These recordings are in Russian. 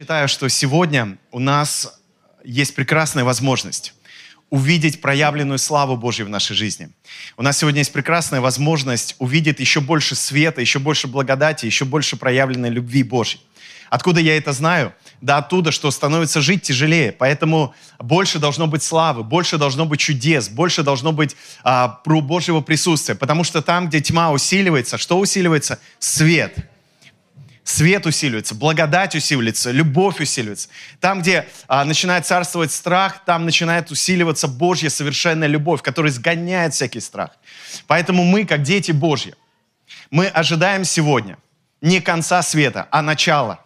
Считаю, что сегодня у нас есть прекрасная возможность увидеть проявленную славу Божью в нашей жизни. У нас сегодня есть прекрасная возможность увидеть еще больше света, еще больше благодати, еще больше проявленной любви Божьей. Откуда я это знаю? Да оттуда, что становится жить тяжелее. Поэтому больше должно быть славы, больше должно быть чудес, больше должно быть а, Божьего присутствия. Потому что там, где тьма усиливается, что усиливается? Свет. Свет усиливается, благодать усиливается, любовь усиливается. Там, где а, начинает царствовать страх, там начинает усиливаться Божья совершенная любовь, которая сгоняет всякий страх. Поэтому мы, как дети Божьи, мы ожидаем сегодня не конца света, а начала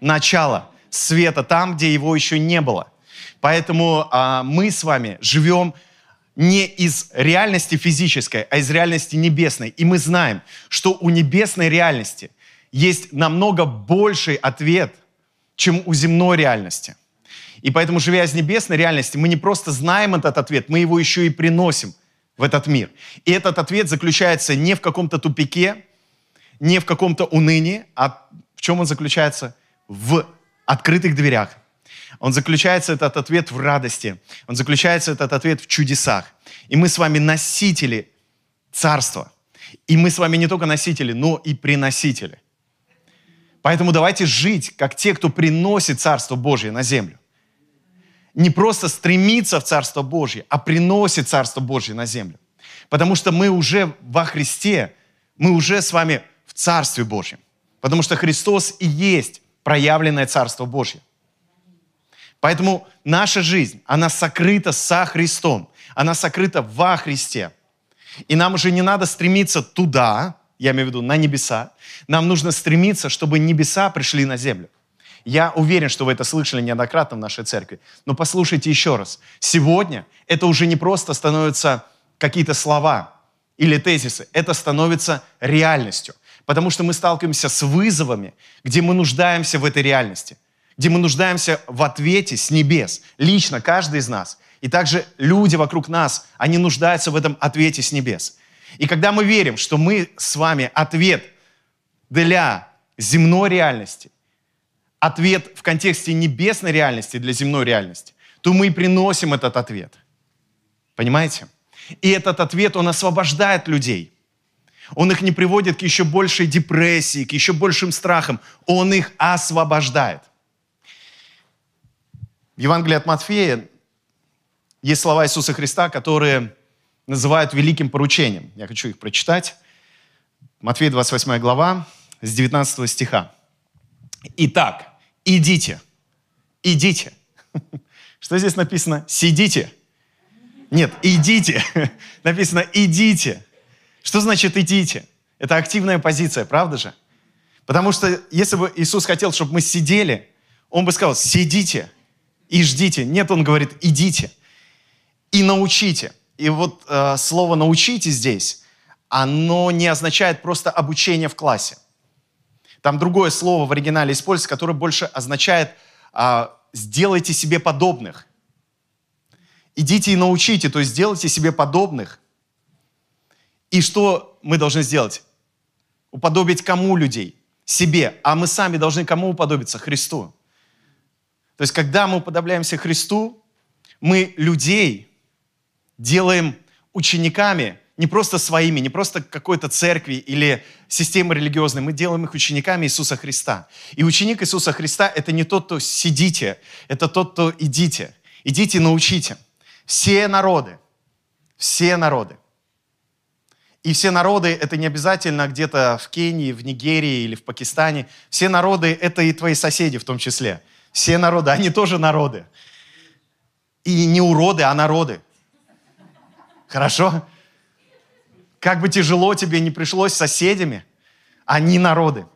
начало света там, где его еще не было. Поэтому а, мы с вами живем не из реальности физической, а из реальности небесной. И мы знаем, что у небесной реальности есть намного больший ответ, чем у земной реальности. И поэтому, живя из небесной реальности, мы не просто знаем этот ответ, мы его еще и приносим в этот мир. И этот ответ заключается не в каком-то тупике, не в каком-то унынии, а в чем он заключается? в открытых дверях. Он заключается, этот ответ, в радости. Он заключается, этот ответ, в чудесах. И мы с вами носители царства. И мы с вами не только носители, но и приносители. Поэтому давайте жить, как те, кто приносит Царство Божье на землю. Не просто стремиться в Царство Божье, а приносит Царство Божье на землю. Потому что мы уже во Христе, мы уже с вами в Царстве Божьем. Потому что Христос и есть проявленное Царство Божье. Поэтому наша жизнь, она сокрыта со Христом, она сокрыта во Христе. И нам уже не надо стремиться туда, я имею в виду на небеса, нам нужно стремиться, чтобы небеса пришли на землю. Я уверен, что вы это слышали неоднократно в нашей церкви. Но послушайте еще раз. Сегодня это уже не просто становятся какие-то слова или тезисы. Это становится реальностью. Потому что мы сталкиваемся с вызовами, где мы нуждаемся в этой реальности, где мы нуждаемся в ответе с небес, лично каждый из нас. И также люди вокруг нас, они нуждаются в этом ответе с небес. И когда мы верим, что мы с вами ответ для земной реальности, ответ в контексте небесной реальности для земной реальности, то мы и приносим этот ответ. Понимаете? И этот ответ, он освобождает людей – он их не приводит к еще большей депрессии, к еще большим страхам. Он их освобождает. В Евангелии от Матфея есть слова Иисуса Христа, которые называют великим поручением. Я хочу их прочитать. Матфея 28 глава, с 19 стиха. Итак, идите, идите. Что здесь написано? Сидите. Нет, идите. Написано идите. Что значит идите? Это активная позиция, правда же? Потому что если бы Иисус хотел, чтобы мы сидели, Он бы сказал, сидите и ждите. Нет, Он говорит, идите и научите. И вот э, слово «научите» здесь, оно не означает просто обучение в классе. Там другое слово в оригинале используется, которое больше означает э, «сделайте себе подобных». Идите и научите, то есть сделайте себе подобных – и что мы должны сделать? Уподобить кому людей? Себе. А мы сами должны кому уподобиться? Христу. То есть, когда мы уподобляемся Христу, мы людей делаем учениками, не просто своими, не просто какой-то церкви или системы религиозной, мы делаем их учениками Иисуса Христа. И ученик Иисуса Христа – это не тот, кто сидите, это тот, кто идите. Идите, научите. Все народы, все народы и все народы — это не обязательно где-то в Кении, в Нигерии или в Пакистане. Все народы — это и твои соседи в том числе. Все народы, они тоже народы. И не уроды, а народы. Хорошо? Как бы тяжело тебе не пришлось с соседями, они народы.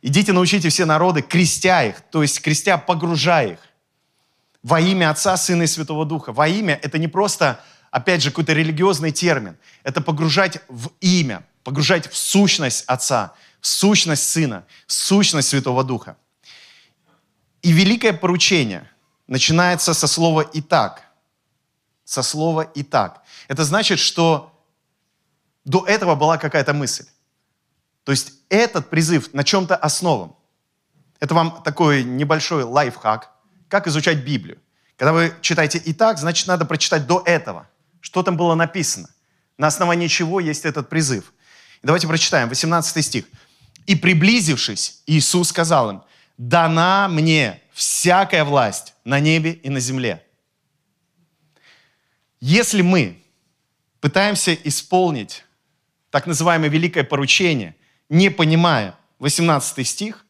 Идите научите все народы, крестя их, то есть крестя, погружая их во имя Отца, Сына и Святого Духа. Во имя — это не просто опять же, какой-то религиозный термин. Это погружать в имя, погружать в сущность Отца, в сущность Сына, в сущность Святого Духа. И великое поручение начинается со слова «итак». Со слова «итак». Это значит, что до этого была какая-то мысль. То есть этот призыв на чем-то основан. Это вам такой небольшой лайфхак, как изучать Библию. Когда вы читаете «и так», значит, надо прочитать до этого, что там было написано, на основании чего есть этот призыв. И давайте прочитаем, 18 стих. «И приблизившись, Иисус сказал им, дана мне всякая власть на небе и на земле». Если мы пытаемся исполнить так называемое великое поручение, не понимая 18 стих,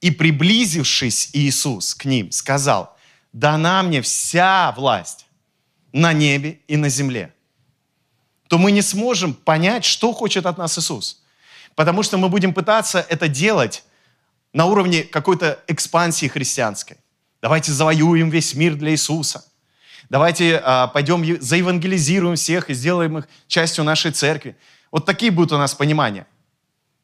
и приблизившись Иисус к ним, сказал, дана мне вся власть на небе и на земле, то мы не сможем понять, что хочет от нас Иисус. Потому что мы будем пытаться это делать на уровне какой-то экспансии христианской. Давайте завоюем весь мир для Иисуса. Давайте а, пойдем заевангелизируем всех и сделаем их частью нашей церкви. Вот такие будут у нас понимания.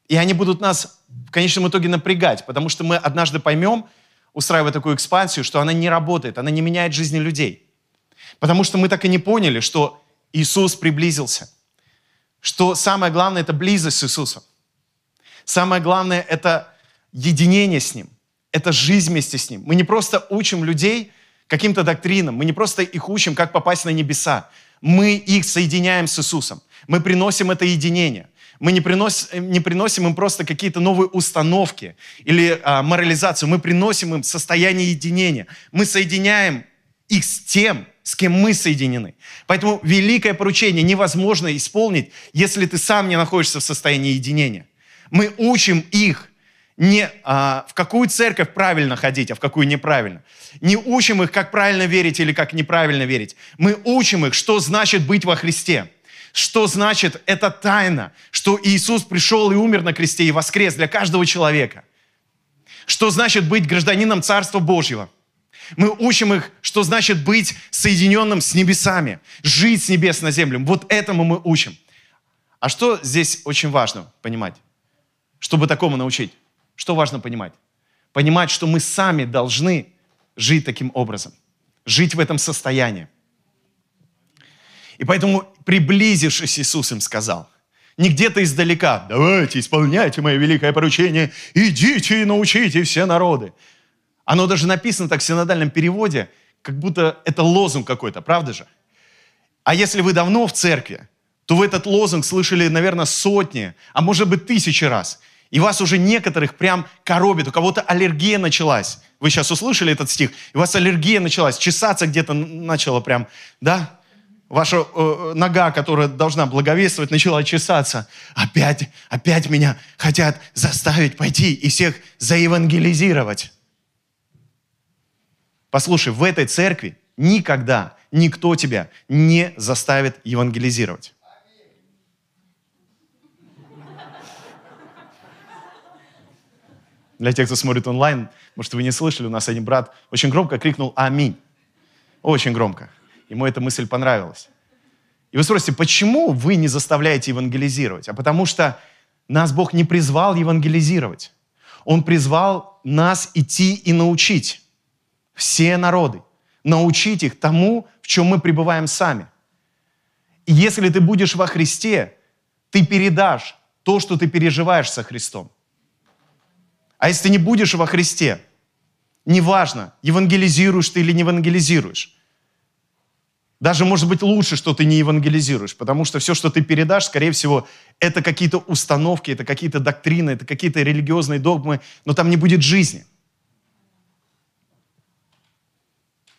И они будут нас в конечном итоге напрягать, потому что мы однажды поймем, устраивая такую экспансию, что она не работает, она не меняет жизни людей. Потому что мы так и не поняли, что Иисус приблизился. Что самое главное – это близость с Иисусом. Самое главное – это единение с Ним. Это жизнь вместе с Ним. Мы не просто учим людей каким-то доктринам, мы не просто их учим, как попасть на небеса. Мы их соединяем с Иисусом. Мы приносим это единение. Мы не, принос, не приносим им просто какие-то новые установки или а, морализацию. Мы приносим им состояние единения. Мы соединяем их с тем, с кем мы соединены. Поэтому великое поручение невозможно исполнить, если ты сам не находишься в состоянии единения. Мы учим их не а, в какую церковь правильно ходить, а в какую неправильно. Не учим их, как правильно верить или как неправильно верить. Мы учим их, что значит быть во Христе. Что значит это тайна, что Иисус пришел и умер на кресте и воскрес для каждого человека. Что значит быть гражданином Царства Божьего. Мы учим их, что значит быть соединенным с небесами, жить с небес на землю. Вот этому мы учим. А что здесь очень важно понимать, чтобы такому научить? Что важно понимать? Понимать, что мы сами должны жить таким образом, жить в этом состоянии. И поэтому, приблизившись, Иисус им сказал, не где-то издалека, давайте, исполняйте мое великое поручение, идите и научите все народы. Оно даже написано так в синодальном переводе, как будто это лозунг какой-то, правда же? А если вы давно в церкви, то вы этот лозунг слышали, наверное, сотни, а может быть тысячи раз. И вас уже некоторых прям коробит, у кого-то аллергия началась. Вы сейчас услышали этот стих, и у вас аллергия началась, чесаться где-то начала прям, да? ваша э, нога, которая должна благовествовать, начала чесаться. Опять, опять меня хотят заставить пойти и всех заевангелизировать. Послушай, в этой церкви никогда никто тебя не заставит евангелизировать. Для тех, кто смотрит онлайн, может, вы не слышали, у нас один брат очень громко крикнул «Аминь». Очень громко. Ему эта мысль понравилась. И вы спросите, почему вы не заставляете евангелизировать? А потому что нас Бог не призвал евангелизировать. Он призвал нас идти и научить все народы. Научить их тому, в чем мы пребываем сами. И если ты будешь во Христе, ты передашь то, что ты переживаешь со Христом. А если ты не будешь во Христе, неважно, евангелизируешь ты или не евангелизируешь, даже, может быть, лучше, что ты не евангелизируешь, потому что все, что ты передашь, скорее всего, это какие-то установки, это какие-то доктрины, это какие-то религиозные догмы, но там не будет жизни.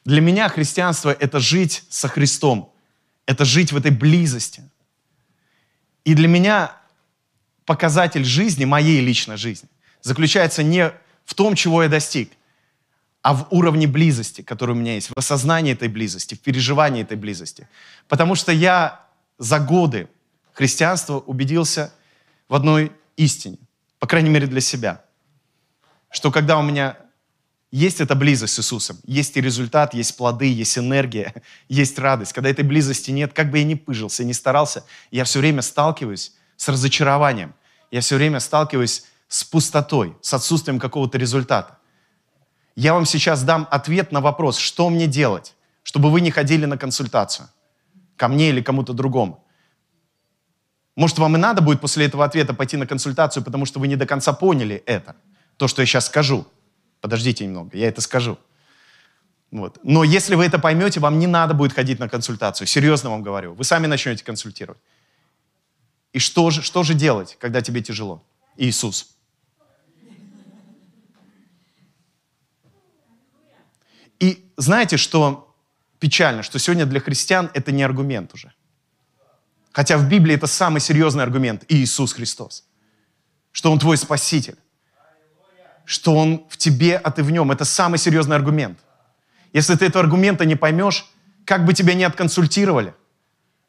Для меня христианство – это жить со Христом, это жить в этой близости. И для меня показатель жизни, моей личной жизни, заключается не в том, чего я достиг – а в уровне близости, который у меня есть, в осознании этой близости, в переживании этой близости. Потому что я за годы христианства убедился в одной истине, по крайней мере для себя, что когда у меня есть эта близость с Иисусом, есть и результат, есть плоды, есть энергия, есть радость. Когда этой близости нет, как бы я ни пыжился, ни старался, я все время сталкиваюсь с разочарованием, я все время сталкиваюсь с пустотой, с отсутствием какого-то результата. Я вам сейчас дам ответ на вопрос, что мне делать, чтобы вы не ходили на консультацию ко мне или кому-то другому. Может, вам и надо будет после этого ответа пойти на консультацию, потому что вы не до конца поняли это. то, что я сейчас скажу. Подождите немного, я это скажу. Вот. Но если вы это поймете, вам не надо будет ходить на консультацию. Серьезно вам говорю. Вы сами начнете консультировать. И что же, что же делать, когда тебе тяжело? Иисус. И знаете, что печально, что сегодня для христиан это не аргумент уже. Хотя в Библии это самый серьезный аргумент – Иисус Христос. Что Он твой Спаситель. Что Он в тебе, а ты в Нем. Это самый серьезный аргумент. Если ты этого аргумента не поймешь, как бы тебя не отконсультировали,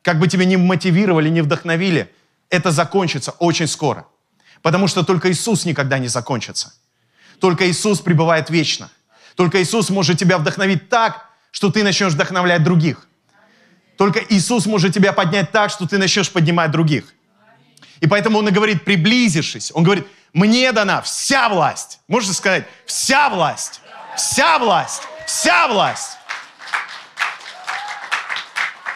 как бы тебя не мотивировали, не вдохновили, это закончится очень скоро. Потому что только Иисус никогда не закончится. Только Иисус пребывает вечно. Только Иисус может тебя вдохновить так, что ты начнешь вдохновлять других. Только Иисус может тебя поднять так, что ты начнешь поднимать других. И поэтому Он и говорит, приблизившись, Он говорит, мне дана вся власть. Можете сказать, вся власть, вся власть Вся власть.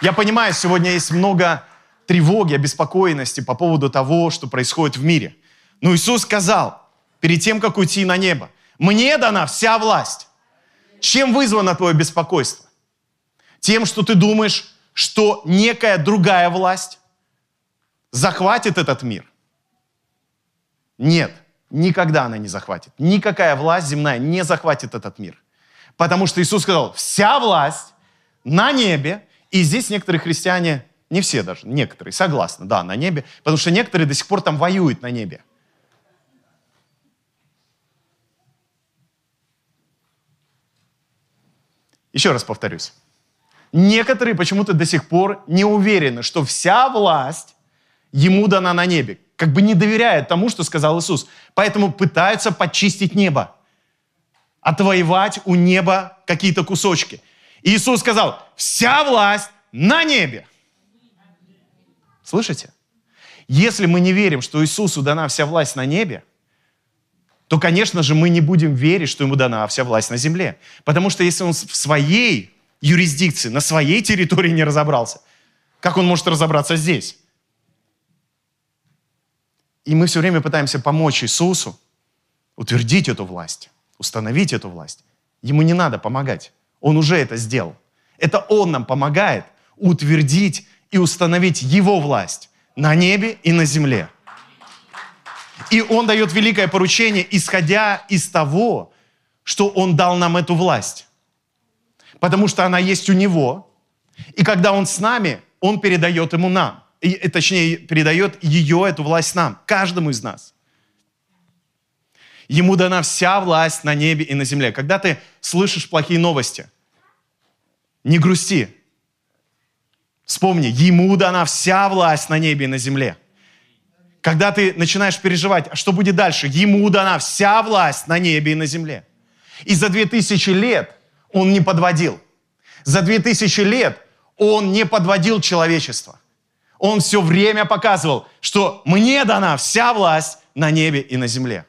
Я понимаю, сегодня есть много тревоги, обеспокоенности по поводу того, что происходит в мире. Но Иисус сказал, перед тем, как уйти на небо, мне дана вся власть. Чем вызвано твое беспокойство? Тем, что ты думаешь, что некая другая власть захватит этот мир? Нет, никогда она не захватит. Никакая власть земная не захватит этот мир. Потому что Иисус сказал, вся власть на небе. И здесь некоторые христиане, не все даже, некоторые согласны, да, на небе, потому что некоторые до сих пор там воюют на небе. Еще раз повторюсь. Некоторые почему-то до сих пор не уверены, что вся власть ему дана на небе. Как бы не доверяют тому, что сказал Иисус. Поэтому пытаются почистить небо отвоевать у неба какие-то кусочки. Иисус сказал, вся власть на небе. Слышите? Если мы не верим, что Иисусу дана вся власть на небе, то, конечно же, мы не будем верить, что ему дана вся власть на земле. Потому что если он в своей юрисдикции, на своей территории не разобрался, как он может разобраться здесь? И мы все время пытаемся помочь Иисусу утвердить эту власть установить эту власть. Ему не надо помогать. Он уже это сделал. Это Он нам помогает утвердить и установить Его власть на небе и на земле. И Он дает великое поручение, исходя из того, что Он дал нам эту власть. Потому что она есть у Него. И когда Он с нами, Он передает ему нам. И, точнее, передает ее, эту власть нам, каждому из нас. Ему дана вся власть на небе и на земле. Когда ты слышишь плохие новости, не грусти. Вспомни, ему дана вся власть на небе и на земле. Когда ты начинаешь переживать, а что будет дальше? Ему дана вся власть на небе и на земле. И за две тысячи лет он не подводил. За две тысячи лет он не подводил человечество. Он все время показывал, что мне дана вся власть на небе и на земле.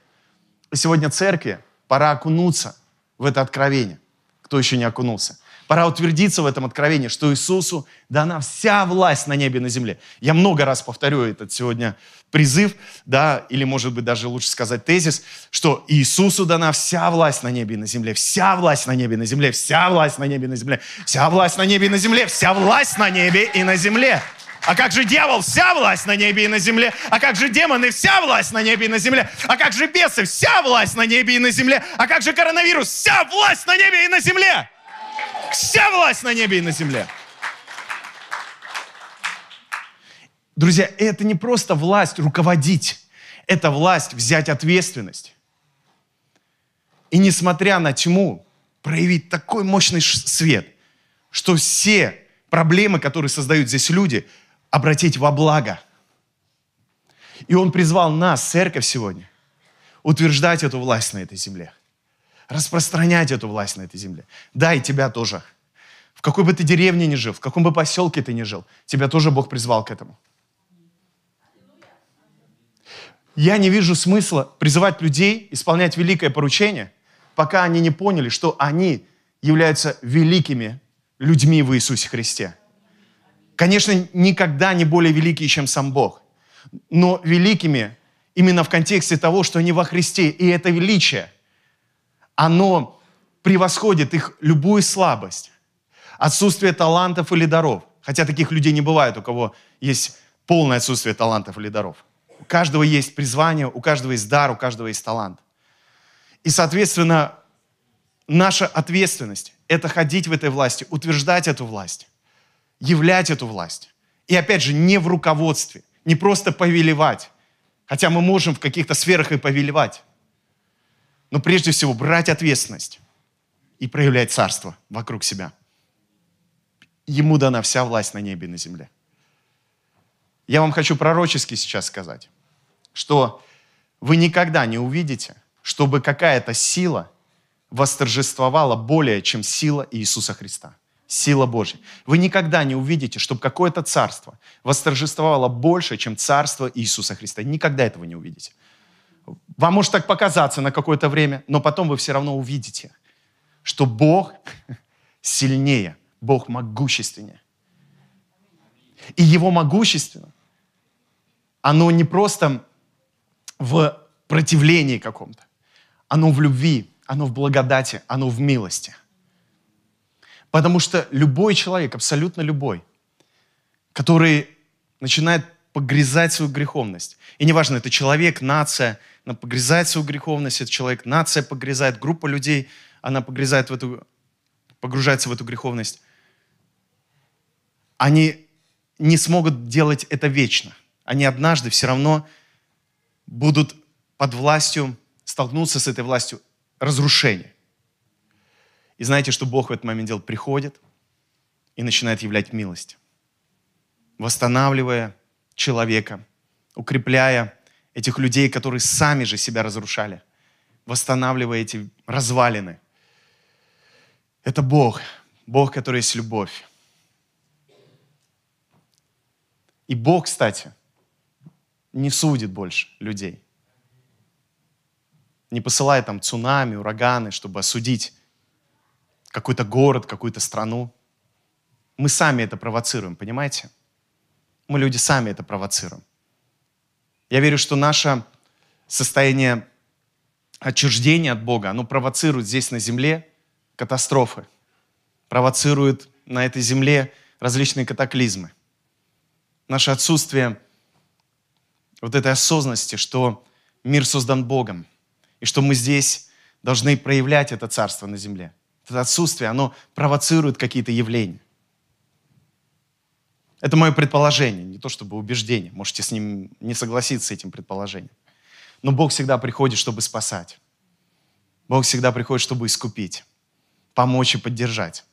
И сегодня церкви пора окунуться в это откровение. Кто еще не окунулся? Пора утвердиться в этом откровении, что Иисусу дана вся власть на небе и на земле. Я много раз повторю этот сегодня призыв, да, или, может быть, даже лучше сказать тезис, что Иисусу дана вся власть на небе и на земле, вся власть на небе и на земле, вся власть на небе и на земле, вся власть на небе и на земле, вся власть на небе и на земле. А как же дьявол? Вся власть на небе и на земле. А как же демоны? Вся власть на небе и на земле. А как же бесы? Вся власть на небе и на земле. А как же коронавирус? Вся власть на небе и на земле. Вся власть на небе и на земле. Друзья, это не просто власть руководить. Это власть взять ответственность. И несмотря на тьму, проявить такой мощный свет, что все проблемы, которые создают здесь люди, обратить во благо. И Он призвал нас, церковь сегодня, утверждать эту власть на этой земле. Распространять эту власть на этой земле. Да, и тебя тоже. В какой бы ты деревне ни жил, в каком бы поселке ты ни жил, тебя тоже Бог призвал к этому. Я не вижу смысла призывать людей исполнять великое поручение, пока они не поняли, что они являются великими людьми в Иисусе Христе. Конечно, никогда не более великие, чем сам Бог, но великими именно в контексте того, что они во Христе, и это величие, оно превосходит их любую слабость, отсутствие талантов или даров. Хотя таких людей не бывает, у кого есть полное отсутствие талантов или даров. У каждого есть призвание, у каждого есть дар, у каждого есть талант. И, соответственно, наша ответственность – это ходить в этой власти, утверждать эту власть, являть эту власть. И опять же, не в руководстве, не просто повелевать, хотя мы можем в каких-то сферах и повелевать, но прежде всего брать ответственность и проявлять царство вокруг себя. Ему дана вся власть на небе и на земле. Я вам хочу пророчески сейчас сказать, что вы никогда не увидите, чтобы какая-то сила восторжествовала более, чем сила Иисуса Христа. Сила Божья. Вы никогда не увидите, чтобы какое-то царство восторжествовало больше, чем царство Иисуса Христа. Никогда этого не увидите. Вам может так показаться на какое-то время, но потом вы все равно увидите, что Бог сильнее, Бог могущественнее. И Его могущественно, оно не просто в противлении каком-то, оно в любви, оно в благодати, оно в милости. Потому что любой человек, абсолютно любой, который начинает погрязать свою греховность, и неважно, это человек, нация, она погрязает свою греховность, это человек, нация погрязает, группа людей, она погрязает в эту, погружается в эту греховность, они не смогут делать это вечно. Они однажды все равно будут под властью, столкнуться с этой властью разрушения. И знаете, что Бог в этот момент делает? Приходит и начинает являть милость, восстанавливая человека, укрепляя этих людей, которые сами же себя разрушали, восстанавливая эти развалины. Это Бог, Бог, который есть любовь. И Бог, кстати, не судит больше людей. Не посылает там цунами, ураганы, чтобы осудить какой-то город, какую-то страну. Мы сами это провоцируем, понимаете? Мы люди сами это провоцируем. Я верю, что наше состояние отчуждения от Бога, оно провоцирует здесь на земле катастрофы, провоцирует на этой земле различные катаклизмы. Наше отсутствие вот этой осознанности, что мир создан Богом, и что мы здесь должны проявлять это царство на земле. Это отсутствие, оно провоцирует какие-то явления. Это мое предположение, не то чтобы убеждение. Можете с ним не согласиться с этим предположением. Но Бог всегда приходит, чтобы спасать. Бог всегда приходит, чтобы искупить, помочь и поддержать.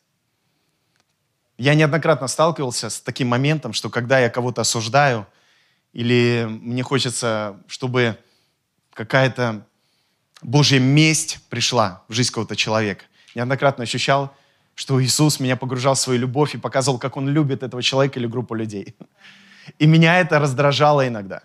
Я неоднократно сталкивался с таким моментом, что когда я кого-то осуждаю, или мне хочется, чтобы какая-то Божья месть пришла в жизнь какого-то человека. Неоднократно ощущал, что Иисус меня погружал в свою любовь и показывал, как Он любит этого человека или группу людей. И меня это раздражало иногда.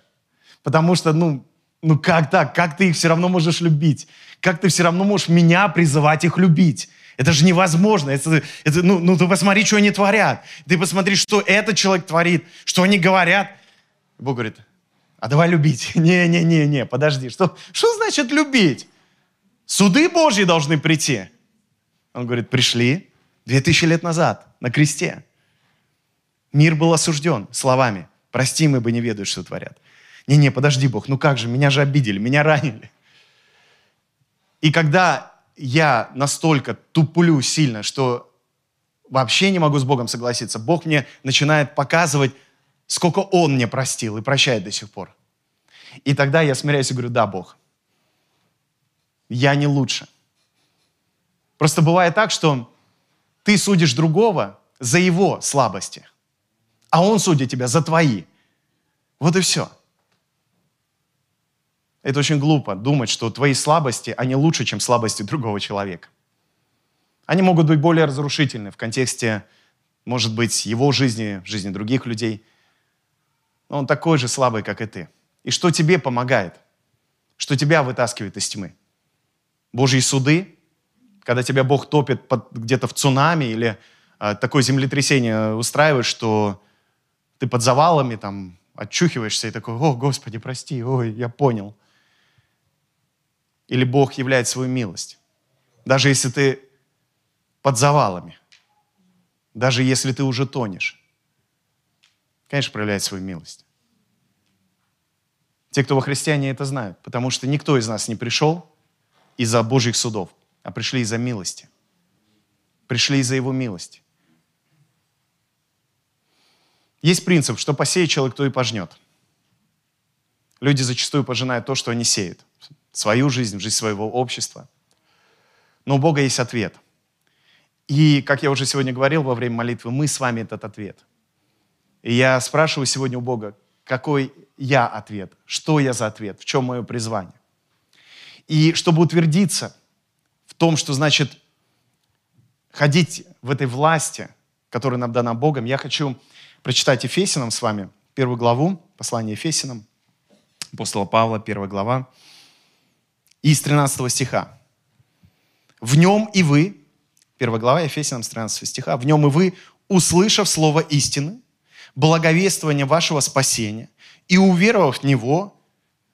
Потому что, ну, ну как так? Как ты их все равно можешь любить? Как ты все равно можешь меня призывать их любить? Это же невозможно. Это, это, ну, ну, ты посмотри, что они творят. Ты посмотри, что этот человек творит, что они говорят. Бог говорит, а давай любить. Не-не-не-не, подожди. Что, что значит любить? Суды Божьи должны прийти. Он говорит, пришли, Две тысячи лет назад на кресте. Мир был осужден словами «Прости, мы бы не ведают, что творят». Не-не, подожди, Бог, ну как же, меня же обидели, меня ранили. И когда я настолько туплю сильно, что вообще не могу с Богом согласиться, Бог мне начинает показывать, сколько Он мне простил и прощает до сих пор. И тогда я смиряюсь и говорю, да, Бог, я не лучше. Просто бывает так, что ты судишь другого за его слабости, а он судит тебя за твои. Вот и все. Это очень глупо думать, что твои слабости, они лучше, чем слабости другого человека. Они могут быть более разрушительны в контексте, может быть, его жизни, жизни других людей. Но он такой же слабый, как и ты. И что тебе помогает? Что тебя вытаскивает из тьмы? Божьи суды когда тебя Бог топит где-то в цунами или э, такое землетрясение устраивает, что ты под завалами, там, отчухиваешься и такой, о, Господи, прости, ой, я понял. Или Бог являет свою милость. Даже если ты под завалами, даже если ты уже тонешь, конечно, проявляет свою милость. Те, кто во христиане, это знают, потому что никто из нас не пришел из-за Божьих судов, а пришли из-за милости. Пришли из-за Его милости. Есть принцип, что посеет человек, то и пожнет. Люди зачастую пожинают то, что они сеют. Свою жизнь, жизнь своего общества. Но у Бога есть ответ. И, как я уже сегодня говорил во время молитвы, мы с вами этот ответ. И я спрашиваю сегодня у Бога, какой я ответ, что я за ответ, в чем мое призвание. И чтобы утвердиться том, что значит ходить в этой власти, которая нам дана Богом, я хочу прочитать Ефесиным с вами первую главу, послание Ефесиным, апостола Павла, первая глава, из 13 стиха. «В нем и вы, первая глава Ефесиным с 13 стиха, в нем и вы, услышав слово истины, благовествование вашего спасения, и уверовав в него,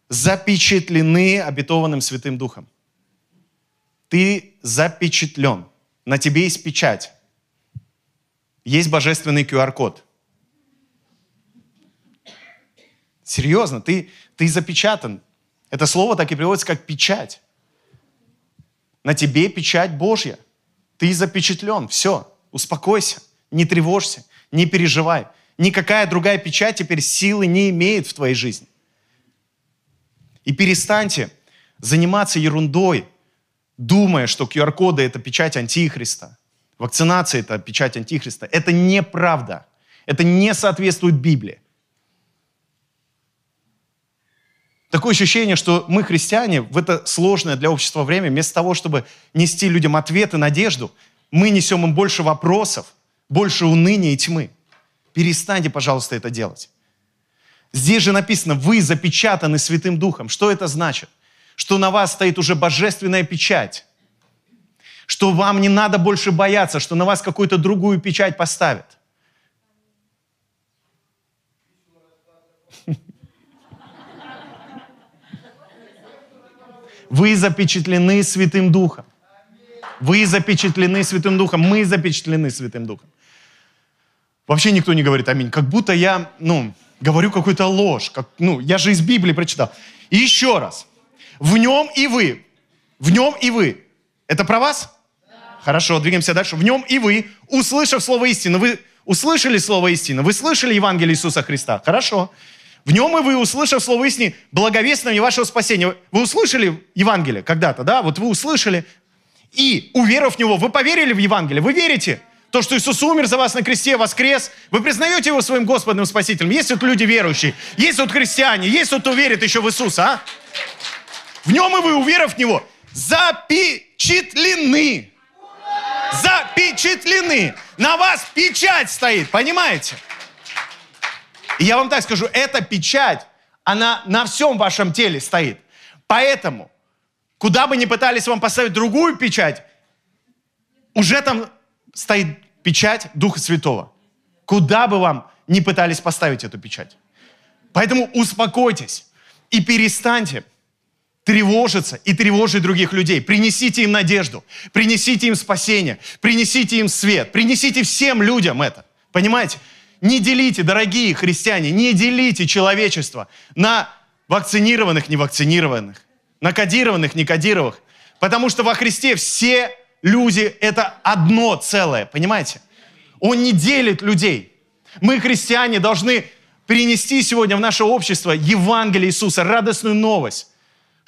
запечатлены обетованным Святым Духом. Ты запечатлен. На тебе есть печать. Есть божественный QR-код. Серьезно, ты, ты запечатан. Это слово так и приводится как печать. На тебе печать Божья. Ты запечатлен. Все, успокойся, не тревожься, не переживай. Никакая другая печать теперь силы не имеет в твоей жизни. И перестаньте заниматься ерундой, думая, что QR-коды – это печать Антихриста, вакцинация – это печать Антихриста. Это неправда. Это не соответствует Библии. Такое ощущение, что мы, христиане, в это сложное для общества время, вместо того, чтобы нести людям ответы, надежду, мы несем им больше вопросов, больше уныния и тьмы. Перестаньте, пожалуйста, это делать. Здесь же написано, вы запечатаны Святым Духом. Что это значит? Что на вас стоит уже божественная печать. Что вам не надо больше бояться, что на вас какую-то другую печать поставят. Вы запечатлены Святым Духом. Вы запечатлены Святым Духом. Мы запечатлены Святым Духом. Вообще никто не говорит аминь. Как будто я, ну, говорю какую-то ложь. Как, ну, я же из Библии прочитал. И еще раз. В нем и вы. В нем и вы. Это про вас? Да. Хорошо, двигаемся дальше. В нем и вы, услышав слово истины, вы услышали слово истины, вы слышали Евангелие Иисуса Христа. Хорошо. В нем и вы, услышав слово истины, благовествование вашего спасения. Вы услышали Евангелие когда-то, да? Вот вы услышали. И, уверовав в него, вы поверили в Евангелие. Вы верите? То, что Иисус умер за вас на кресте, воскрес. Вы признаете Его своим Господом Спасителем? Есть тут люди верующие, есть тут христиане, есть тут, кто верит еще в Иисуса, а? В нем и вы, уверовав в Него, запечатлены. Запечатлены. На вас печать стоит, понимаете? И я вам так скажу, эта печать, она на всем вашем теле стоит. Поэтому, куда бы ни пытались вам поставить другую печать, уже там стоит печать Духа Святого. Куда бы вам ни пытались поставить эту печать. Поэтому успокойтесь и перестаньте тревожиться и тревожить других людей. Принесите им надежду, принесите им спасение, принесите им свет, принесите всем людям это. Понимаете? Не делите, дорогие христиане, не делите человечество на вакцинированных, невакцинированных, на кодированных, некодированных. Потому что во Христе все люди – это одно целое, понимаете? Он не делит людей. Мы, христиане, должны перенести сегодня в наше общество Евангелие Иисуса, радостную новость,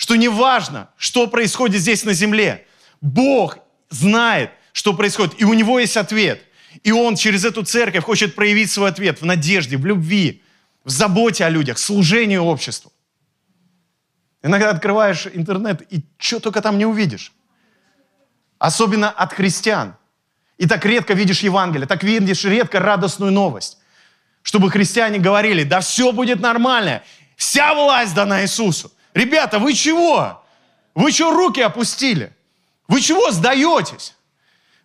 что не важно, что происходит здесь на земле, Бог знает, что происходит, и у Него есть ответ – и он через эту церковь хочет проявить свой ответ в надежде, в любви, в заботе о людях, служении обществу. Иногда открываешь интернет и что только там не увидишь. Особенно от христиан. И так редко видишь Евангелие, так видишь редко радостную новость. Чтобы христиане говорили, да все будет нормально, вся власть дана Иисусу. Ребята, вы чего? Вы что руки опустили? Вы чего сдаетесь?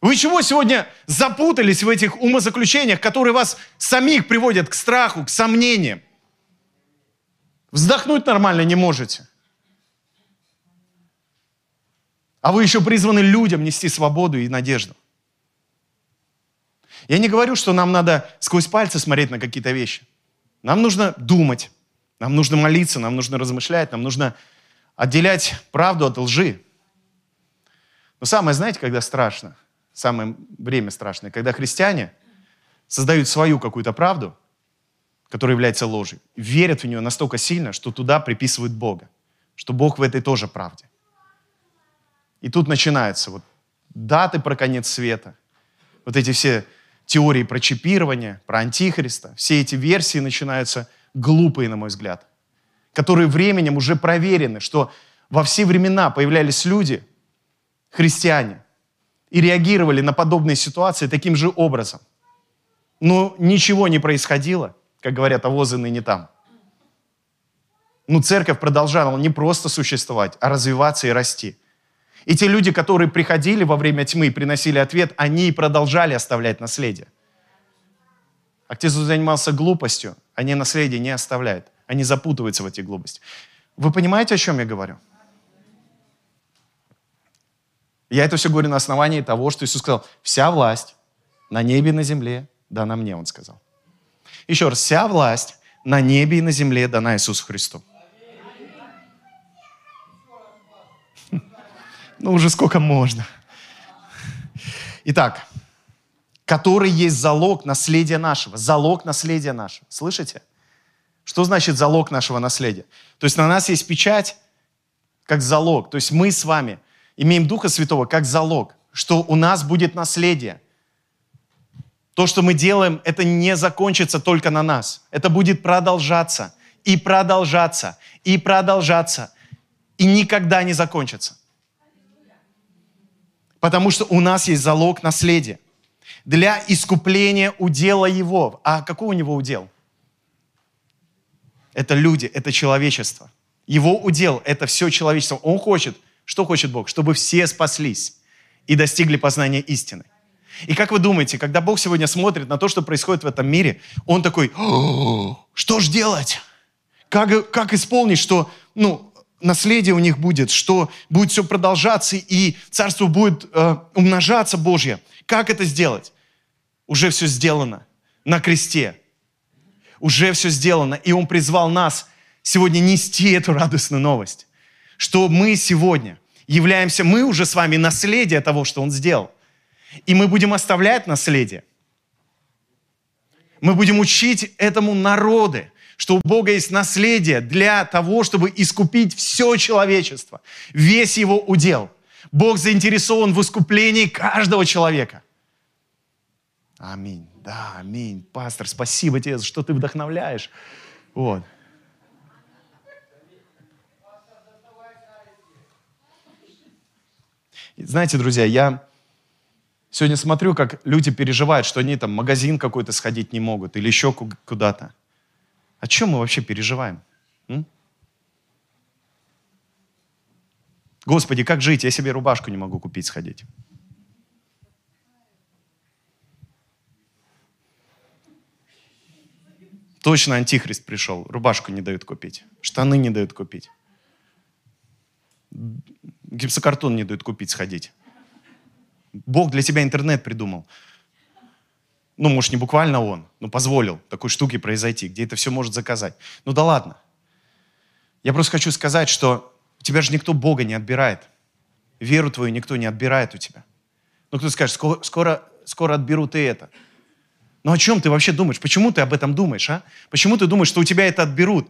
Вы чего сегодня запутались в этих умозаключениях, которые вас самих приводят к страху, к сомнениям? Вздохнуть нормально не можете. А вы еще призваны людям нести свободу и надежду. Я не говорю, что нам надо сквозь пальцы смотреть на какие-то вещи. Нам нужно думать, нам нужно молиться, нам нужно размышлять, нам нужно отделять правду от лжи. Но самое, знаете, когда страшно, самое время страшное, когда христиане создают свою какую-то правду, которая является ложью, верят в нее настолько сильно, что туда приписывают Бога, что Бог в этой тоже правде. И тут начинается вот даты про конец света, вот эти все теории про чипирование, про антихриста, все эти версии начинаются глупые, на мой взгляд, которые временем уже проверены, что во все времена появлялись люди, христиане, и реагировали на подобные ситуации таким же образом. Но ничего не происходило, как говорят, а возы ныне там. Но церковь продолжала не просто существовать, а развиваться и расти. И те люди, которые приходили во время тьмы и приносили ответ, они и продолжали оставлять наследие. А те, кто занимался глупостью, они наследие не оставляют. Они запутываются в эти глупости. Вы понимаете, о чем я говорю? Я это все говорю на основании того, что Иисус сказал, вся власть на небе и на земле дана мне, Он сказал. Еще раз, вся власть на небе и на земле дана Иисусу Христу. Ну, уже сколько можно. Итак, который есть залог наследия нашего. Залог наследия нашего. Слышите? Что значит залог нашего наследия? То есть на нас есть печать как залог. То есть мы с вами имеем Духа Святого как залог, что у нас будет наследие. То, что мы делаем, это не закончится только на нас. Это будет продолжаться и продолжаться и продолжаться и никогда не закончится. Потому что у нас есть залог наследия. Для искупления удела его. А какой у него удел? Это люди, это человечество. Его удел – это все человечество. Он хочет, что хочет Бог? Чтобы все спаслись и достигли познания истины. И как вы думаете, когда Бог сегодня смотрит на то, что происходит в этом мире, Он такой, что ж делать? Как, как исполнить, что ну, наследие у них будет, что будет все продолжаться, и царство будет э, умножаться Божье. Как это сделать? Уже все сделано на кресте. Уже все сделано. И Он призвал нас сегодня нести эту радостную новость, что мы сегодня являемся, мы уже с вами наследие того, что Он сделал. И мы будем оставлять наследие. Мы будем учить этому народы, что у Бога есть наследие для того, чтобы искупить все человечество, весь его удел. Бог заинтересован в искуплении каждого человека. Аминь. Да, аминь. Пастор, спасибо тебе, что ты вдохновляешь. Вот. Знаете, друзья, я сегодня смотрю, как люди переживают, что они там в магазин какой-то сходить не могут или еще куда-то. О чем мы вообще переживаем? М? Господи, как жить? Я себе рубашку не могу купить, сходить. Точно антихрист пришел, рубашку не дают купить, штаны не дают купить, гипсокартон не дают купить, сходить. Бог для тебя интернет придумал ну, может, не буквально он, но позволил такой штуке произойти, где это все может заказать. Ну да ладно. Я просто хочу сказать, что тебя же никто Бога не отбирает. Веру твою никто не отбирает у тебя. Ну кто скажет, скоро, скоро, скоро отберут и это. Ну о чем ты вообще думаешь? Почему ты об этом думаешь, а? Почему ты думаешь, что у тебя это отберут?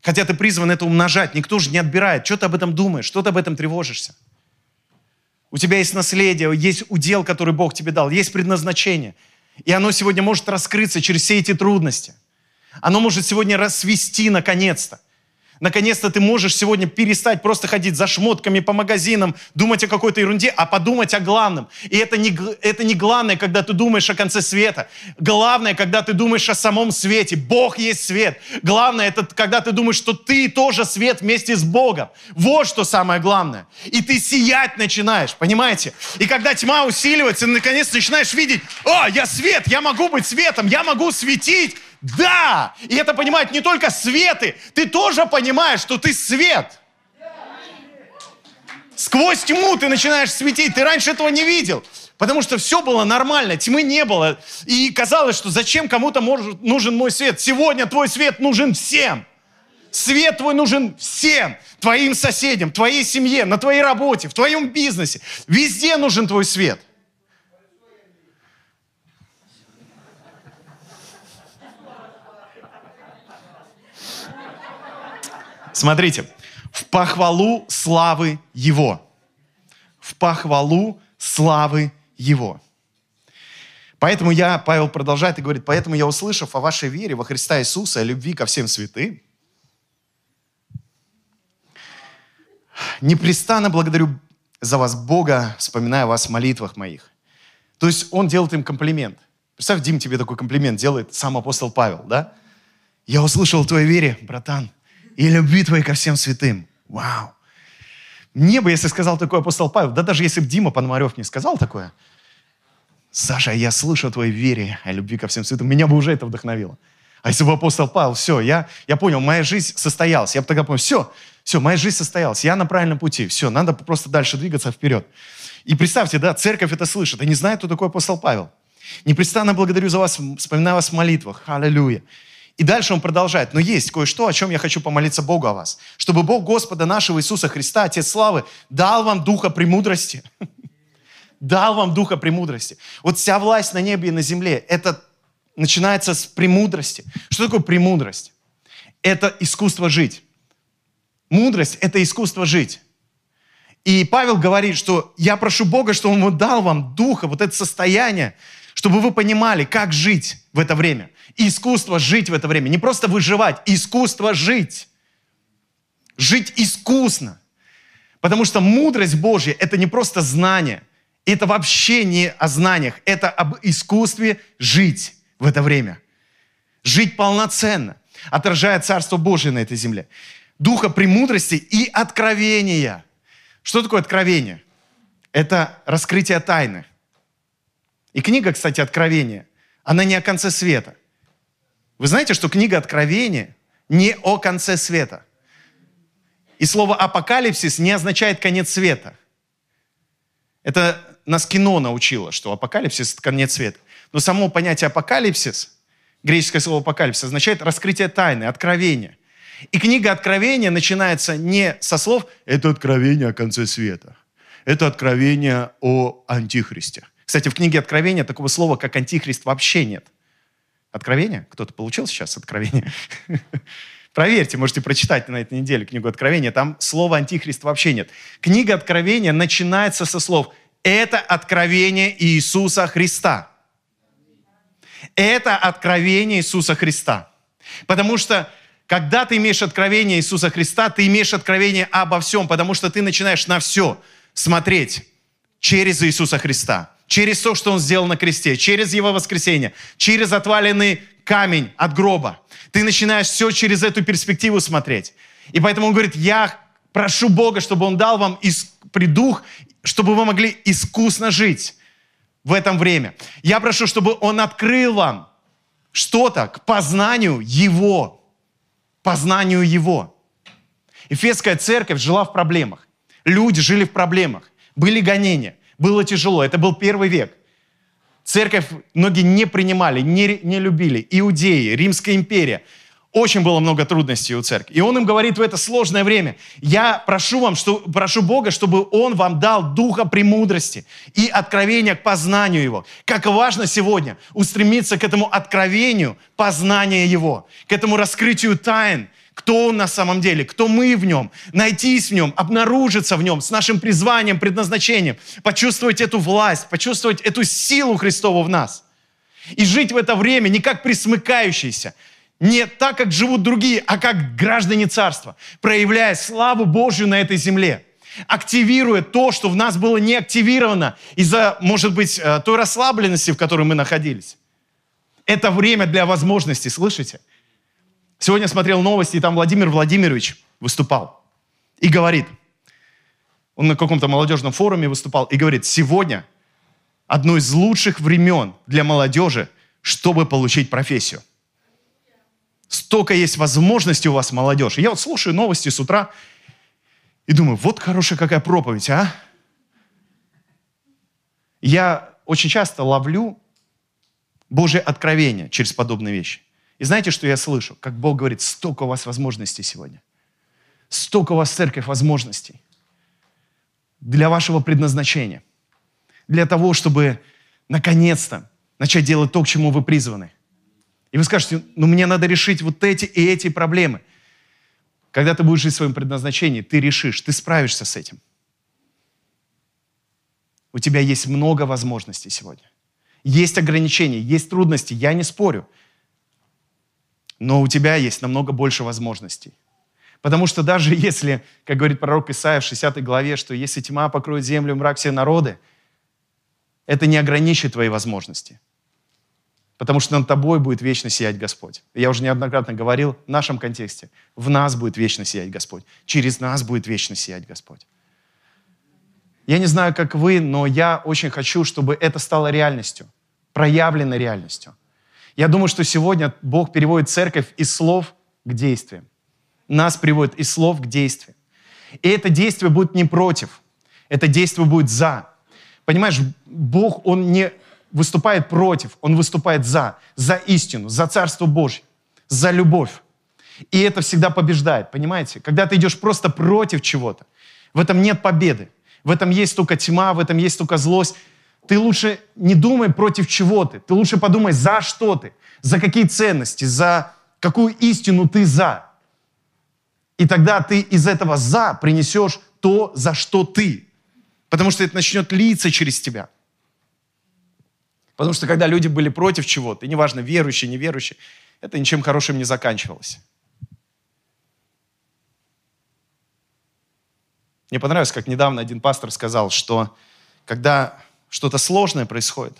Хотя ты призван это умножать, никто же не отбирает. Что ты об этом думаешь? Что ты об этом тревожишься? У тебя есть наследие, есть удел, который Бог тебе дал, есть предназначение. И оно сегодня может раскрыться через все эти трудности. Оно может сегодня расцвести наконец-то. Наконец-то ты можешь сегодня перестать просто ходить за шмотками по магазинам, думать о какой-то ерунде, а подумать о главном. И это не, это не главное, когда ты думаешь о конце света. Главное, когда ты думаешь о самом свете. Бог есть свет. Главное, это когда ты думаешь, что ты тоже свет вместе с Богом. Вот что самое главное. И ты сиять начинаешь, понимаете? И когда тьма усиливается, ты наконец начинаешь видеть, о, я свет, я могу быть светом, я могу светить Да! И это понимают не только светы, ты тоже понимаешь, что ты свет. Сквозь тьму ты начинаешь светить, ты раньше этого не видел. Потому что все было нормально, тьмы не было. И казалось, что зачем кому-то может, нужен мой свет. Сегодня твой свет нужен всем. Свет твой нужен всем. Твоим соседям, твоей семье, на твоей работе, в твоем бизнесе. Везде нужен твой свет. Смотрите, в похвалу славы Его. В похвалу славы Его. Поэтому я, Павел продолжает и говорит, поэтому я, услышав о вашей вере во Христа Иисуса, о любви ко всем святым, непрестанно благодарю за вас Бога, вспоминая вас в молитвах моих. То есть он делает им комплимент. Представь, Дим тебе такой комплимент делает сам апостол Павел, да? Я услышал о твоей вере, братан, и любви твоей ко всем святым. Вау! Мне бы, если сказал такой апостол Павел, да даже если бы Дима Пономарев не сказал такое, Саша, я слышу о твоей вере, о любви ко всем святым, меня бы уже это вдохновило. А если бы апостол Павел, все, я, я понял, моя жизнь состоялась. Я бы тогда понял, все, все, моя жизнь состоялась, я на правильном пути, все, надо просто дальше двигаться вперед. И представьте, да, церковь это слышит, и не знает, кто такой апостол Павел. Непрестанно благодарю за вас, вспоминаю вас в молитвах. Аллилуйя. И дальше он продолжает. Но есть кое-что, о чем я хочу помолиться Богу о вас. Чтобы Бог Господа нашего Иисуса Христа, Отец Славы, дал вам духа премудрости. Дал вам духа премудрости. Вот вся власть на небе и на земле, это начинается с премудрости. Что такое премудрость? Это искусство жить. Мудрость – это искусство жить. И Павел говорит, что я прошу Бога, чтобы Он дал вам духа, вот это состояние, чтобы вы понимали, как жить в это время. искусство жить в это время. Не просто выживать, искусство жить. Жить искусно. Потому что мудрость Божья – это не просто знание. Это вообще не о знаниях. Это об искусстве жить в это время. Жить полноценно, отражая Царство Божие на этой земле духа премудрости и откровения. Что такое откровение? Это раскрытие тайны. И книга, кстати, Откровение, она не о конце света. Вы знаете, что книга Откровения не о конце света. И слово апокалипсис не означает конец света. Это нас кино научило, что апокалипсис – это конец света. Но само понятие апокалипсис, греческое слово апокалипсис, означает раскрытие тайны, откровение. И книга Откровения начинается не со слов «это откровение о конце света», это откровение о антихристе. Кстати, в книге Откровения такого слова, как антихрист, вообще нет. Откровение? Кто-то получил сейчас откровение? Проверьте, можете прочитать на этой неделе книгу Откровения. Там слова антихрист вообще нет. Книга Откровения начинается со слов «Это откровение Иисуса Христа». Это откровение Иисуса Христа. Потому что когда ты имеешь откровение Иисуса Христа, ты имеешь откровение обо всем, потому что ты начинаешь на все смотреть через Иисуса Христа, через то, что Он сделал на кресте, через Его воскресение, через отваленный камень от гроба. Ты начинаешь все через эту перспективу смотреть. И поэтому Он говорит, я прошу Бога, чтобы Он дал вам придух, чтобы вы могли искусно жить в этом время. Я прошу, чтобы Он открыл вам что-то к познанию Его, познанию Его. Эфесская церковь жила в проблемах. Люди жили в проблемах. Были гонения. Было тяжело. Это был первый век. Церковь многие не принимали, не, не любили. Иудеи, Римская империя. Очень было много трудностей у церкви. И он им говорит в это сложное время, я прошу, вам, что, прошу Бога, чтобы Он вам дал духа премудрости и откровения к познанию Его. Как важно сегодня устремиться к этому откровению познания Его, к этому раскрытию тайн, кто Он на самом деле, кто мы в Нем, найтись в Нем, обнаружиться в Нем с нашим призванием, предназначением, почувствовать эту власть, почувствовать эту силу Христову в нас. И жить в это время не как присмыкающийся, не так, как живут другие, а как граждане царства, проявляя славу Божью на этой земле, активируя то, что в нас было не активировано из-за, может быть, э, той расслабленности, в которой мы находились. Это время для возможностей, слышите? Сегодня смотрел новости, и там Владимир Владимирович выступал и говорит, он на каком-то молодежном форуме выступал и говорит, сегодня одно из лучших времен для молодежи, чтобы получить профессию. Столько есть возможностей у вас, молодежь. Я вот слушаю новости с утра и думаю, вот хорошая какая проповедь, а? Я очень часто ловлю Божье откровение через подобные вещи. И знаете, что я слышу? Как Бог говорит, столько у вас возможностей сегодня. Столько у вас, церковь, возможностей для вашего предназначения. Для того, чтобы наконец-то начать делать то, к чему вы призваны. И вы скажете, ну мне надо решить вот эти и эти проблемы. Когда ты будешь жить в своем предназначении, ты решишь, ты справишься с этим. У тебя есть много возможностей сегодня. Есть ограничения, есть трудности, я не спорю. Но у тебя есть намного больше возможностей. Потому что даже если, как говорит пророк Исаия в 60 главе, что если тьма покроет землю, мрак все народы, это не ограничит твои возможности. Потому что над тобой будет вечно сиять Господь. Я уже неоднократно говорил в нашем контексте. В нас будет вечно сиять Господь. Через нас будет вечно сиять Господь. Я не знаю, как вы, но я очень хочу, чтобы это стало реальностью, проявленной реальностью. Я думаю, что сегодня Бог переводит церковь из слов к действиям. Нас приводит из слов к действиям. И это действие будет не против, это действие будет за. Понимаешь, Бог, Он не выступает против, Он выступает за, за истину, за Царство Божье, за любовь. И это всегда побеждает, понимаете? Когда ты идешь просто против чего-то, в этом нет победы. В этом есть только тьма, в этом есть только злость. Ты лучше не думай против чего ты. Ты лучше подумай, за что ты, за какие ценности, за какую истину ты за. И тогда ты из этого за принесешь то, за что ты. Потому что это начнет литься через тебя. Потому что когда люди были против чего-то, и неважно, верующие, неверующие, это ничем хорошим не заканчивалось. Мне понравилось, как недавно один пастор сказал, что когда что-то сложное происходит,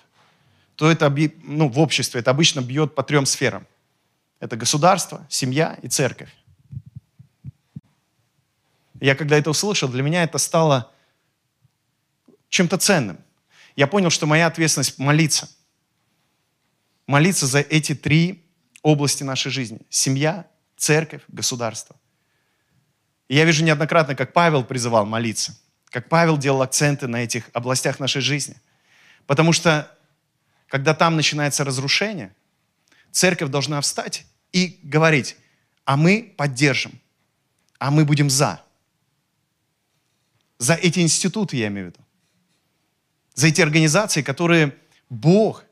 то это ну, в обществе это обычно бьет по трем сферам. Это государство, семья и церковь. Я когда это услышал, для меня это стало чем-то ценным я понял, что моя ответственность молиться. Молиться за эти три области нашей жизни. Семья, церковь, государство. И я вижу неоднократно, как Павел призывал молиться, как Павел делал акценты на этих областях нашей жизни. Потому что, когда там начинается разрушение, церковь должна встать и говорить, а мы поддержим, а мы будем за. За эти институты, я имею в виду за эти организации, которые Бог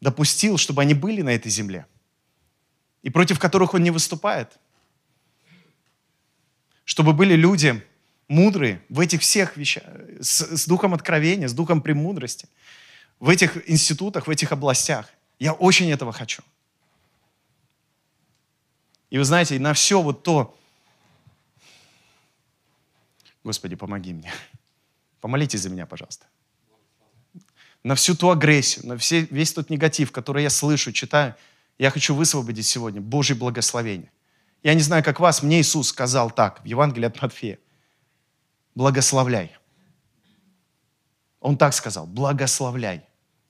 допустил, чтобы они были на этой земле, и против которых Он не выступает. Чтобы были люди мудрые в этих всех вещах, с, с духом откровения, с духом премудрости, в этих институтах, в этих областях. Я очень этого хочу. И вы знаете, на все вот то, Господи, помоги мне. Помолитесь за меня, пожалуйста. На всю ту агрессию, на все, весь тот негатив, который я слышу, читаю, я хочу высвободить сегодня Божье благословение. Я не знаю, как вас, мне Иисус сказал так в Евангелии от Матфея. Благословляй. Он так сказал, благословляй.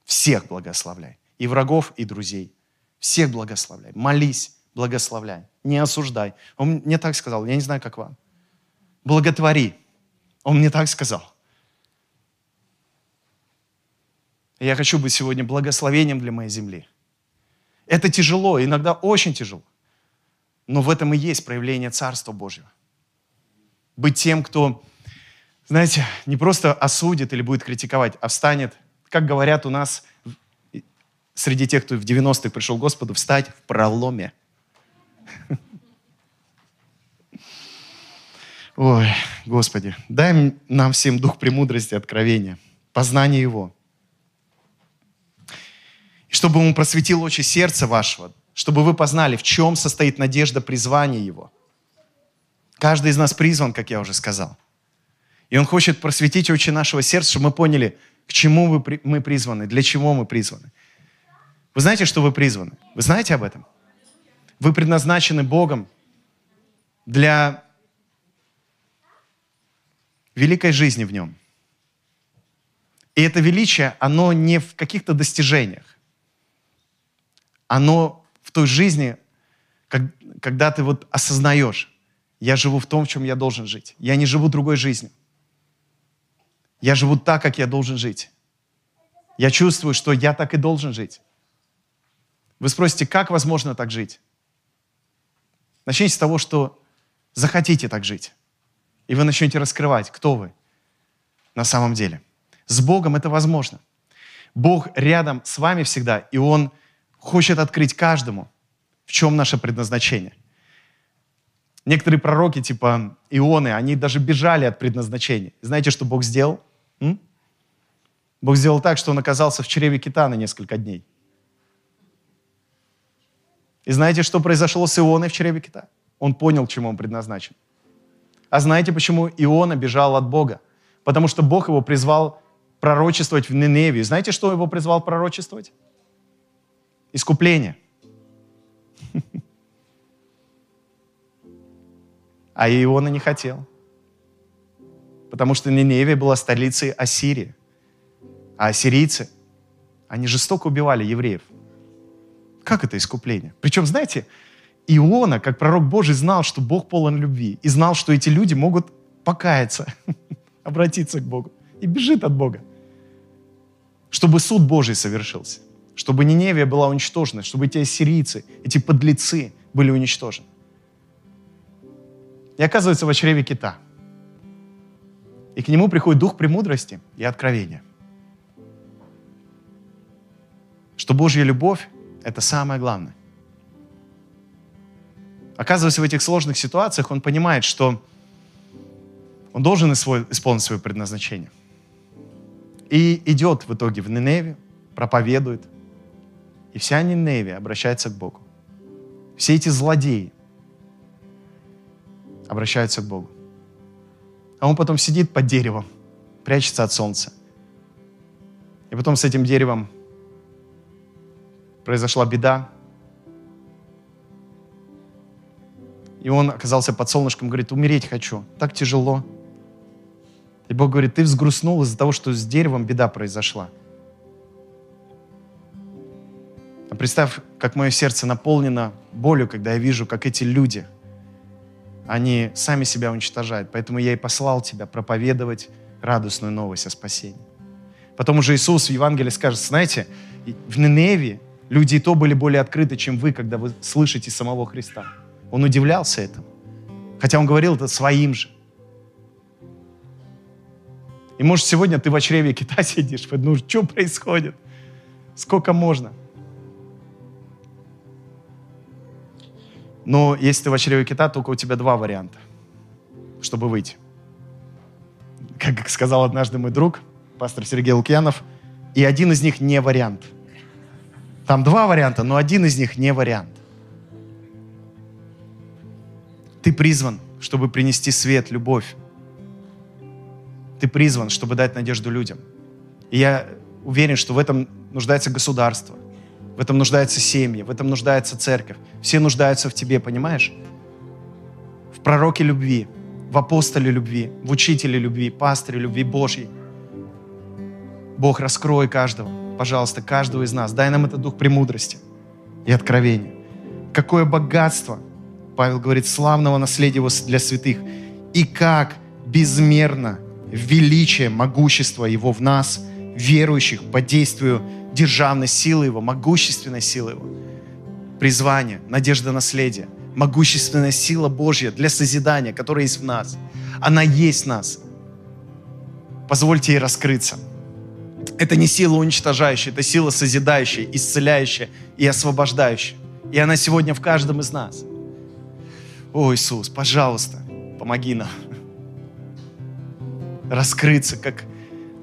Всех благословляй. И врагов, и друзей. Всех благословляй. Молись, благословляй. Не осуждай. Он мне так сказал, я не знаю, как вам. Благотвори. Он мне так сказал. я хочу быть сегодня благословением для моей земли. Это тяжело, иногда очень тяжело. Но в этом и есть проявление Царства Божьего. Быть тем, кто, знаете, не просто осудит или будет критиковать, а встанет, как говорят у нас среди тех, кто в 90-х пришел к Господу, встать в проломе. Ой, Господи, дай нам всем дух премудрости, откровения, познания Его – и чтобы Он просветил очи сердца вашего, чтобы вы познали, в чем состоит надежда призвания Его. Каждый из нас призван, как я уже сказал. И Он хочет просветить очи нашего сердца, чтобы мы поняли, к чему мы призваны, для чего мы призваны. Вы знаете, что вы призваны? Вы знаете об этом? Вы предназначены Богом для великой жизни в Нем. И это величие, оно не в каких-то достижениях оно в той жизни, когда ты вот осознаешь, я живу в том, в чем я должен жить. Я не живу другой жизнью. Я живу так, как я должен жить. Я чувствую, что я так и должен жить. Вы спросите, как возможно так жить? Начните с того, что захотите так жить. И вы начнете раскрывать, кто вы на самом деле. С Богом это возможно. Бог рядом с вами всегда, и Он хочет открыть каждому, в чем наше предназначение. Некоторые пророки, типа Ионы, они даже бежали от предназначения. Знаете, что Бог сделал? М? Бог сделал так, что он оказался в чреве кита на несколько дней. И знаете, что произошло с Ионой в чреве кита? Он понял, чему он предназначен. А знаете, почему Иона бежал от Бога? Потому что Бог его призвал пророчествовать в Ниневию. Знаете, что его призвал пророчествовать? Искупление. А Иона не хотел. Потому что Ниневия была столицей Ассирии. А ассирийцы, они жестоко убивали евреев. Как это искупление? Причем, знаете, Иона, как пророк Божий, знал, что Бог полон любви. И знал, что эти люди могут покаяться, обратиться к Богу. И бежит от Бога. Чтобы суд Божий совершился. Чтобы Ниневия была уничтожена. Чтобы эти ассирийцы, эти подлецы были уничтожены. И оказывается в чреве кита. И к нему приходит дух премудрости и откровения. Что Божья любовь – это самое главное. Оказывается, в этих сложных ситуациях он понимает, что он должен исполнить свое предназначение. И идет в итоге в Ниневе, проповедует. И вся Ниневия обращается к Богу. Все эти злодеи обращаются к Богу. А он потом сидит под деревом, прячется от солнца. И потом с этим деревом произошла беда. И он оказался под солнышком, говорит, умереть хочу, так тяжело. И Бог говорит, ты взгрустнул из-за того, что с деревом беда произошла. А представь, как мое сердце наполнено болью, когда я вижу, как эти люди, они сами себя уничтожают. Поэтому я и послал тебя проповедовать радостную новость о спасении. Потом уже Иисус в Евангелии скажет, знаете, в Ниневии люди и то были более открыты, чем вы, когда вы слышите самого Христа. Он удивлялся этому. Хотя он говорил это своим же. И может сегодня ты в чреве кита сидишь, ну что происходит? Сколько можно? Но если ты в чреве кита, только у тебя два варианта, чтобы выйти. Как сказал однажды мой друг, пастор Сергей Лукьянов, и один из них не вариант. Там два варианта, но один из них не вариант. Ты призван, чтобы принести свет, любовь, ты призван, чтобы дать надежду людям. И я уверен, что в этом нуждается государство, в этом нуждается семьи, в этом нуждается церковь. Все нуждаются в тебе, понимаешь? В пророке любви, в апостоле любви, в учителе любви, пастыре любви Божьей. Бог, раскрой каждого, пожалуйста, каждого из нас. Дай нам этот дух премудрости и откровения. Какое богатство, Павел говорит, славного наследия для святых. И как безмерно величие, могущество Его в нас, верующих по действию державной силы Его, могущественной силы Его. Призвание, надежда наследия, могущественная сила Божья для созидания, которая есть в нас. Она есть в нас. Позвольте ей раскрыться. Это не сила уничтожающая, это сила созидающая, исцеляющая и освобождающая. И она сегодня в каждом из нас. О, Иисус, пожалуйста, помоги нам раскрыться, как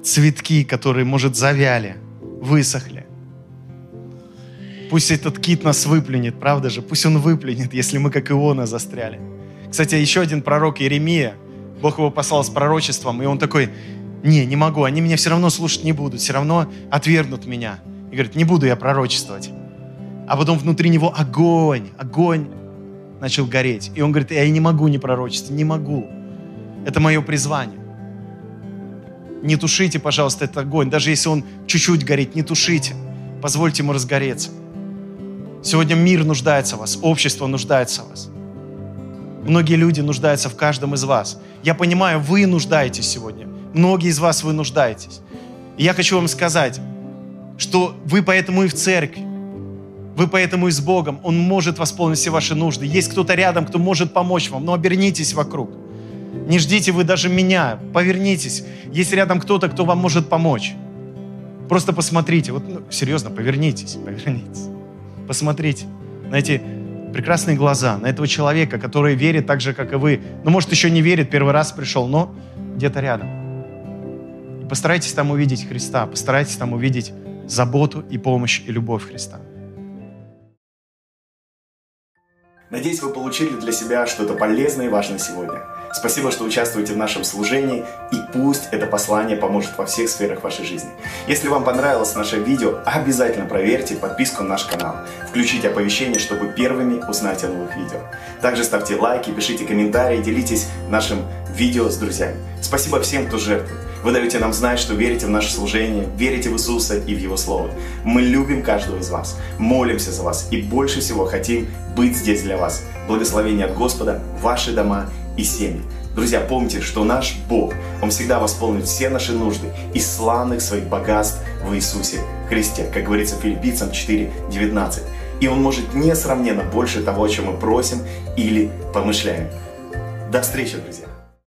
цветки, которые, может, завяли, высохли. Пусть этот кит нас выплюнет, правда же? Пусть он выплюнет, если мы, как Иона, застряли. Кстати, еще один пророк, Иеремия, Бог его послал с пророчеством, и он такой, не, не могу, они меня все равно слушать не будут, все равно отвергнут меня. И говорит, не буду я пророчествовать. А потом внутри него огонь, огонь начал гореть. И он говорит, я не могу не пророчествовать, не могу. Это мое призвание. Не тушите, пожалуйста, этот огонь. Даже если он чуть-чуть горит, не тушите. Позвольте ему разгореться. Сегодня мир нуждается в вас, общество нуждается в вас. Многие люди нуждаются в каждом из вас. Я понимаю, вы нуждаетесь сегодня. Многие из вас вы нуждаетесь. И я хочу вам сказать, что вы поэтому и в церкви. Вы поэтому и с Богом. Он может восполнить все ваши нужды. Есть кто-то рядом, кто может помочь вам, но обернитесь вокруг. Не ждите вы даже меня, повернитесь. Есть рядом кто-то, кто вам может помочь. Просто посмотрите, вот ну, серьезно, повернитесь, повернитесь. Посмотрите на эти прекрасные глаза, на этого человека, который верит так же, как и вы. Ну, может, еще не верит, первый раз пришел, но где-то рядом. И постарайтесь там увидеть Христа, постарайтесь там увидеть заботу и помощь и любовь Христа. Надеюсь, вы получили для себя что-то полезное и важное сегодня. Спасибо, что участвуете в нашем служении, и пусть это послание поможет во всех сферах вашей жизни. Если вам понравилось наше видео, обязательно проверьте подписку на наш канал. Включите оповещения, чтобы первыми узнать о новых видео. Также ставьте лайки, пишите комментарии, делитесь нашим видео с друзьями. Спасибо всем, кто жертвует. Вы даете нам знать, что верите в наше служение, верите в Иисуса и в Его Слово. Мы любим каждого из вас, молимся за вас и больше всего хотим быть здесь для вас. Благословение от Господа, ваши дома и семьи. Друзья, помните, что наш Бог, Он всегда восполнит все наши нужды из славных своих богатств в Иисусе Христе, как говорится в Филиппийцам 4:19. И Он может несравненно больше того, о чем мы просим или помышляем. До встречи, друзья!